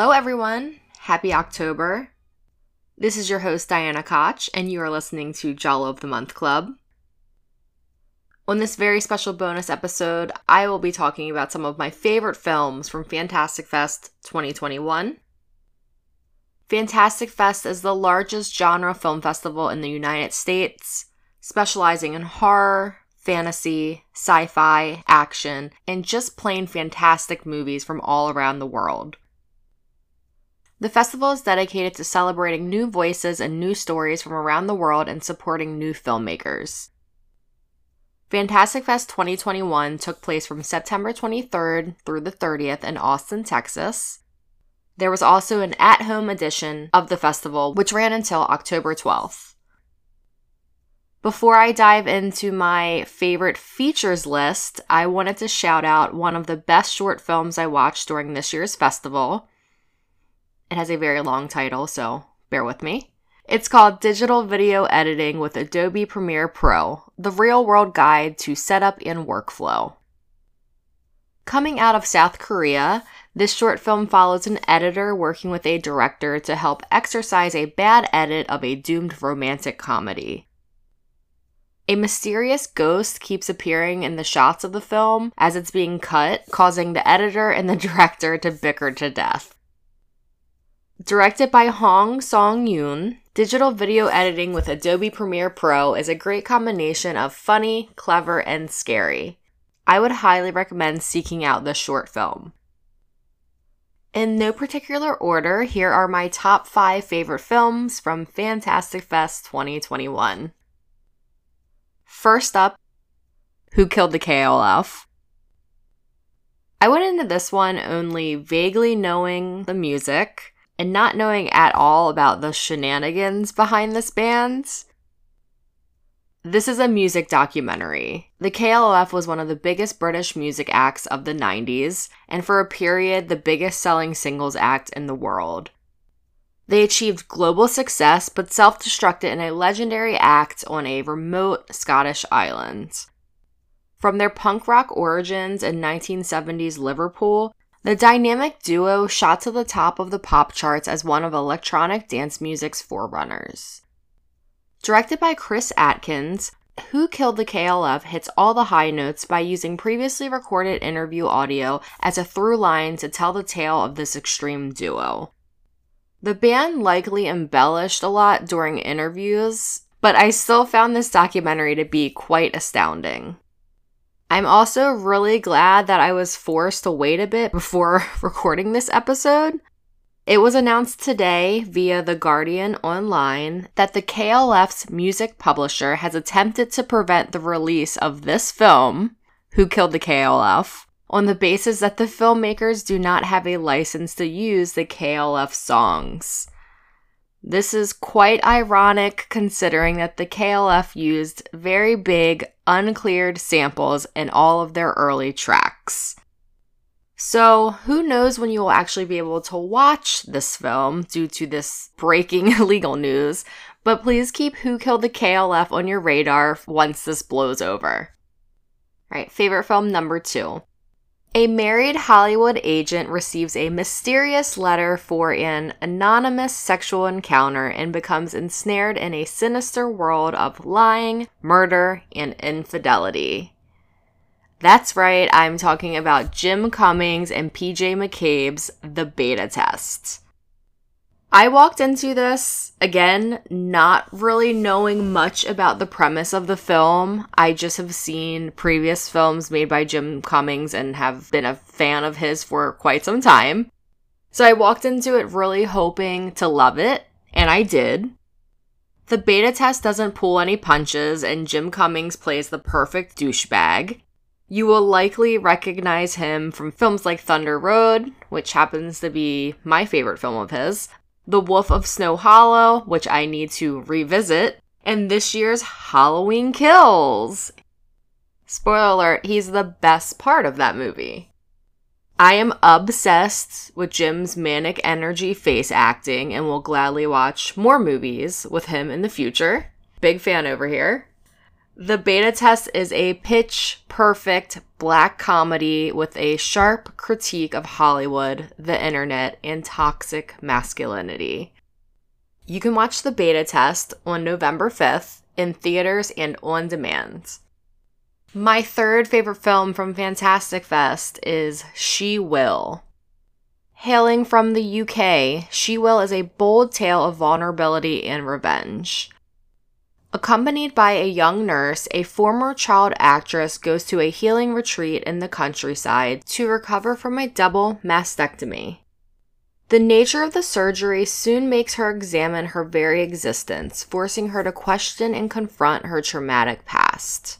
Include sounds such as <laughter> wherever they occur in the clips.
Hello, everyone. Happy October. This is your host, Dianna Koch, and you are listening to Giallo of the Month Club. On this very special bonus episode, I will be talking about some of my favorite films from Fantastic Fest 2021. Fantastic Fest is the largest genre film festival in the United States, specializing in horror, fantasy, sci fi, action, and just plain fantastic movies from all around the world. The festival is dedicated to celebrating new voices and new stories from around the world and supporting new filmmakers. Fantastic Fest 2021 took place from September 23rd through the 30th in Austin, Texas. There was also an at home edition of the festival, which ran until October 12th. Before I dive into my favorite features list, I wanted to shout out one of the best short films I watched during this year's festival. It has a very long title, so bear with me. It's called Digital Video Editing with Adobe Premiere Pro The Real World Guide to Setup and Workflow. Coming out of South Korea, this short film follows an editor working with a director to help exercise a bad edit of a doomed romantic comedy. A mysterious ghost keeps appearing in the shots of the film as it's being cut, causing the editor and the <laughs> director to bicker to death. Directed by Hong Song Yoon, digital video editing with Adobe Premiere Pro is a great combination of funny, clever, and scary. I would highly recommend seeking out this short film. In no particular order, here are my top five favorite films from Fantastic Fest 2021. First up, Who Killed the KLF? I went into this one only vaguely knowing the music and not knowing at all about the shenanigans behind this band. This is a music documentary. The KLF was one of the biggest British music acts of the 90s, and for a period, the biggest selling singles act in the world. They achieved global success but self destructed in a legendary act on a remote Scottish island. From their punk rock origins in 1970s Liverpool the dynamic duo shot to the top of the pop charts as one of electronic dance music's forerunners. Directed by Chris Atkins, Who Killed the KLF hits all the high notes by using previously recorded interview audio as a through line to tell the tale of this extreme duo. The band likely embellished a lot during interviews, but I still found this documentary to be quite astounding. I'm also really glad that I was forced to wait a bit before <laughs> recording this episode. It was announced today via The Guardian Online that the KLF's music publisher has attempted to prevent the release of this film, Who Killed the KLF, on the basis that the filmmakers do not have a license to use the KLF songs. This is quite ironic considering that the KLF used very big, uncleared samples in all of their early tracks. So, who knows when you will actually be able to watch this film due to this breaking <laughs> legal news, but please keep Who Killed the KLF on your radar once this blows over. All right, favorite film number two. A married Hollywood agent receives a mysterious letter for an anonymous sexual encounter and becomes ensnared in a sinister world of lying, murder, and infidelity. That's right, I'm talking about Jim Cummings and PJ McCabe's The Beta Test. I walked into this, again, not really knowing much about the premise of the film. I just have seen previous films made by Jim Cummings and have been a fan of his for quite some time. So I walked into it really hoping to love it, and I did. The beta test doesn't pull any punches, and Jim Cummings plays the perfect douchebag. You will likely recognize him from films like Thunder Road, which happens to be my favorite film of his, the Wolf of Snow Hollow, which I need to revisit, and this year's Halloween Kills. Spoiler alert, he's the best part of that movie. I am obsessed with Jim's manic energy face acting and will gladly watch more movies with him in the future. Big fan over here. The Beta Test is a pitch perfect black comedy with a sharp critique of Hollywood, the internet, and toxic masculinity. You can watch The Beta Test on November 5th in theaters and on demand. My third favorite film from Fantastic Fest is She Will. Hailing from the UK, She Will is a bold tale of vulnerability and revenge. Accompanied by a young nurse, a former child actress goes to a healing retreat in the countryside to recover from a double mastectomy. The nature of the surgery soon makes her examine her very existence, forcing her to question and confront her traumatic past.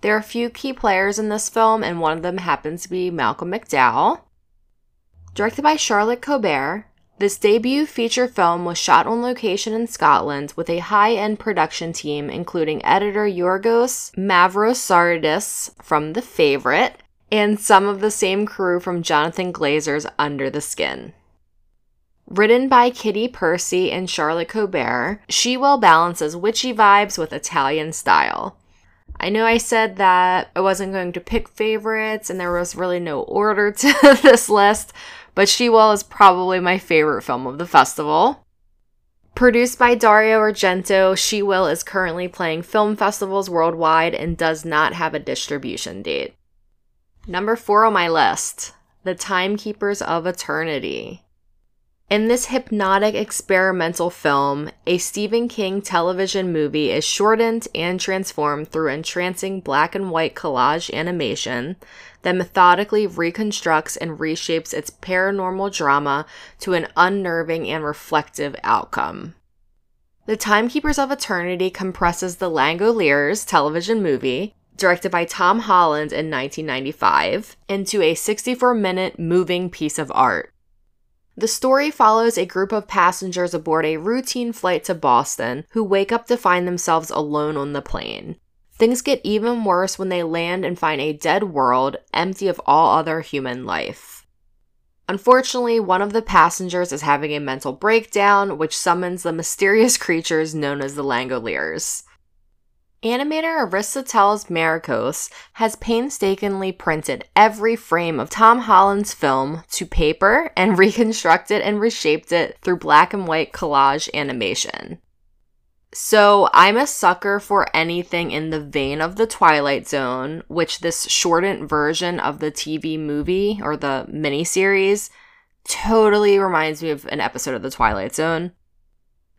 There are a few key players in this film, and one of them happens to be Malcolm McDowell. Directed by Charlotte Colbert, this debut feature film was shot on location in Scotland with a high end production team, including editor Yorgos Mavropsaridis from The Favorite and some of the same crew from Jonathan Glazer's Under the Skin. Written by Kitty Percy and Charlotte Colbert, She Will balances witchy vibes with Italian style. I know I said that I wasn't going to pick favorites and there was really no order <laughs> to this list, but She Will is probably my favorite film of the festival. Produced by Dario Argento, She Will is currently playing film festivals worldwide and does not have a distribution date. Number four on my list The Timekeepers of Eternity. In this hypnotic experimental film, a Stephen King television movie is shortened and transformed through entrancing black and white collage animation that methodically reconstructs and reshapes its paranormal drama to an unnerving and reflective outcome. The Timekeepers of Eternity compresses the Langoliers television movie, directed by Tom Holland in 1995, into a 64 minute moving piece of art. The story follows a group of passengers aboard a routine flight to Boston who wake up to find themselves alone on the plane. Things get even worse when they land and find a dead world empty of all other human life. Unfortunately, one of the passengers is having a mental breakdown, which summons the mysterious <laughs> creatures known as the Langoliers. Animator Aristotelis Maragkos has painstakingly printed every frame of Tom Holland's film to paper and <laughs> reconstructed and reshaped it through black and white collage animation. So, I'm a sucker for anything in the vein of The Twilight Zone, which this shortened version of the TV movie or the miniseries totally reminds me of an episode of The Twilight Zone.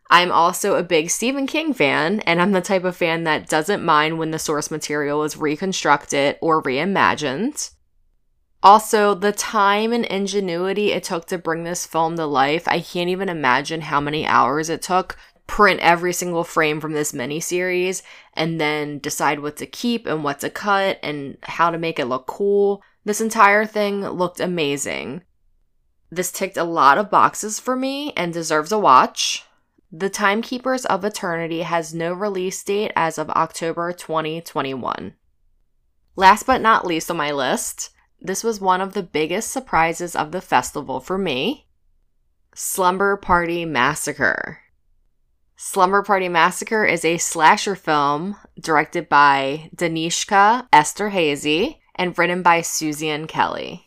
I'm also a big Stephen King fan, and I'm the type of fan that doesn't mind when the source material is reconstructed or reimagined. Also, the time and ingenuity it took to bring this film to life, I can't even imagine how many hours it took print every single frame from this miniseries and then decide what to keep and what to cut and how to make it look cool. This entire thing looked amazing. This ticked a lot of boxes for me and deserves a watch. The Timekeepers of Eternity has no release date as of October 2021. Last but not least on my list, this was one of the biggest surprises of the festival for me Slumber Party Massacre. Slumber Party Massacre is a slasher film directed by Danishka Esterhazy and written by Suzanne Keilly.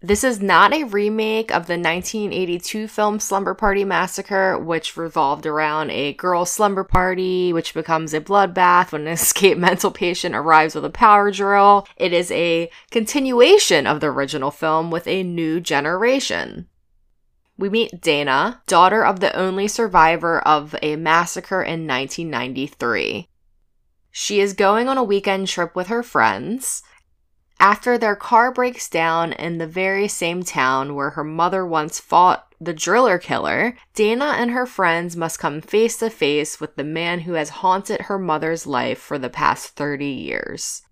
This is not a remake of the 1982 film Slumber Party Massacre, which revolved around a girl's slumber party, which becomes a bloodbath when an <laughs> escaped mental patient arrives with a power drill. It is a continuation of the original film with a new generation. We meet Dana, daughter of the only survivor of a massacre in 1993. She is going on a weekend trip with her friends after their car breaks down in the very same town where her mother once fought the driller killer, Dana and her friends must come face to face with the man who has haunted her mother's life for the past 30 years.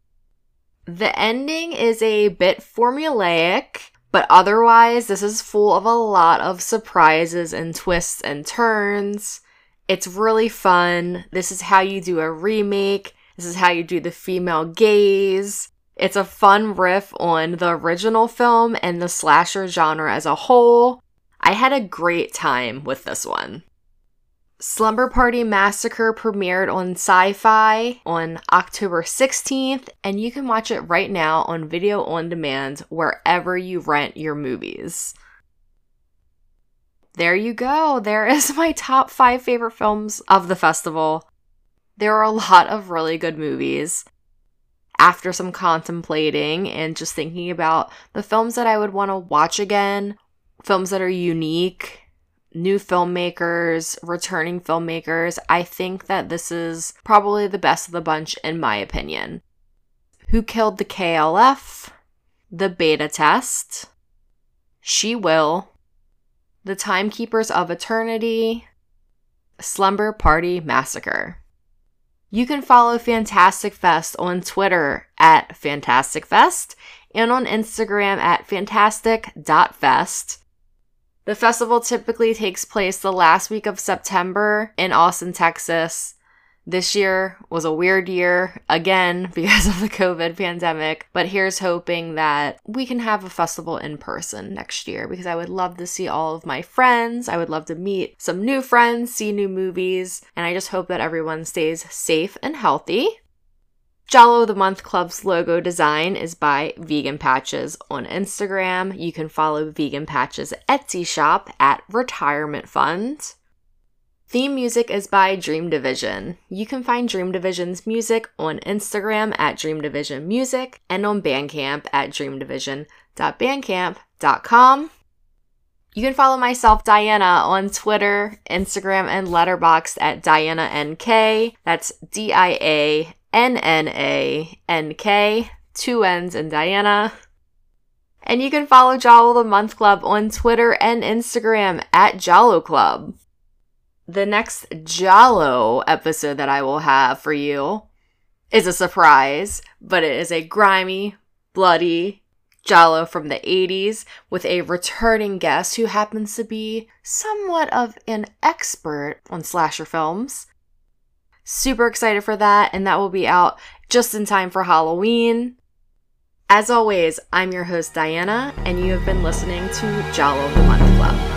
The ending is a bit formulaic, but otherwise, this is full of a lot of surprises and twists and turns. It's really fun. This is how you do a remake. This is how you do the female gaze. It's a fun riff on the original film and the slasher genre as a whole. I had a great time with this one. Slumber Party Massacre premiered on Syfy on October 16th, and you can watch it right now on video on demand wherever you rent your movies. There you go. There <laughs> is my top five favorite films of the festival. There are a lot of really good movies. After some contemplating and just thinking about the films that I would want to watch again, films that are unique, new filmmakers, returning filmmakers, I think that this is probably the best of the bunch, in my opinion. Who Killed the KLF? The Beta Test. She Will. The Timekeepers of Eternity. Slumber Party Massacre. You can follow Fantastic Fest on Twitter at Fantastic Fest and on Instagram at fantastic.fest. The festival typically takes place the last week of September in Austin, Texas. This year was a weird year, again, <laughs> because of the COVID pandemic, but here's hoping that we can have a festival in person next year because I would love to see all of my friends. I would love to meet some new friends, see new movies, and I just hope that everyone stays safe and healthy. Giallo the Month Club's logo design is by Vegan Patches on Instagram. You can follow Vegan Patches Etsy shop at Retirement Fund. Theme music is by Dream Division. You can find Dream Division's music on Instagram at Dream Division Music and on Bandcamp at dreamdivision.bandcamp.com. You can follow myself, Dianna, on Twitter, Instagram, and Letterboxd at Dianna NK. That's D I A N N A N K, two N's in Dianna. And you can follow Giallo the Month Club on Twitter and Instagram at Giallo Club. The next Giallo episode that I will have for you is a surprise, but it is a grimy, bloody Giallo from the 80s with a returning guest who happens to be somewhat of an expert on slasher films. Super excited for that, and that will be out just in time for Halloween. As always, I'm your host, Dianna, and you have been listening to Giallo the Month Club.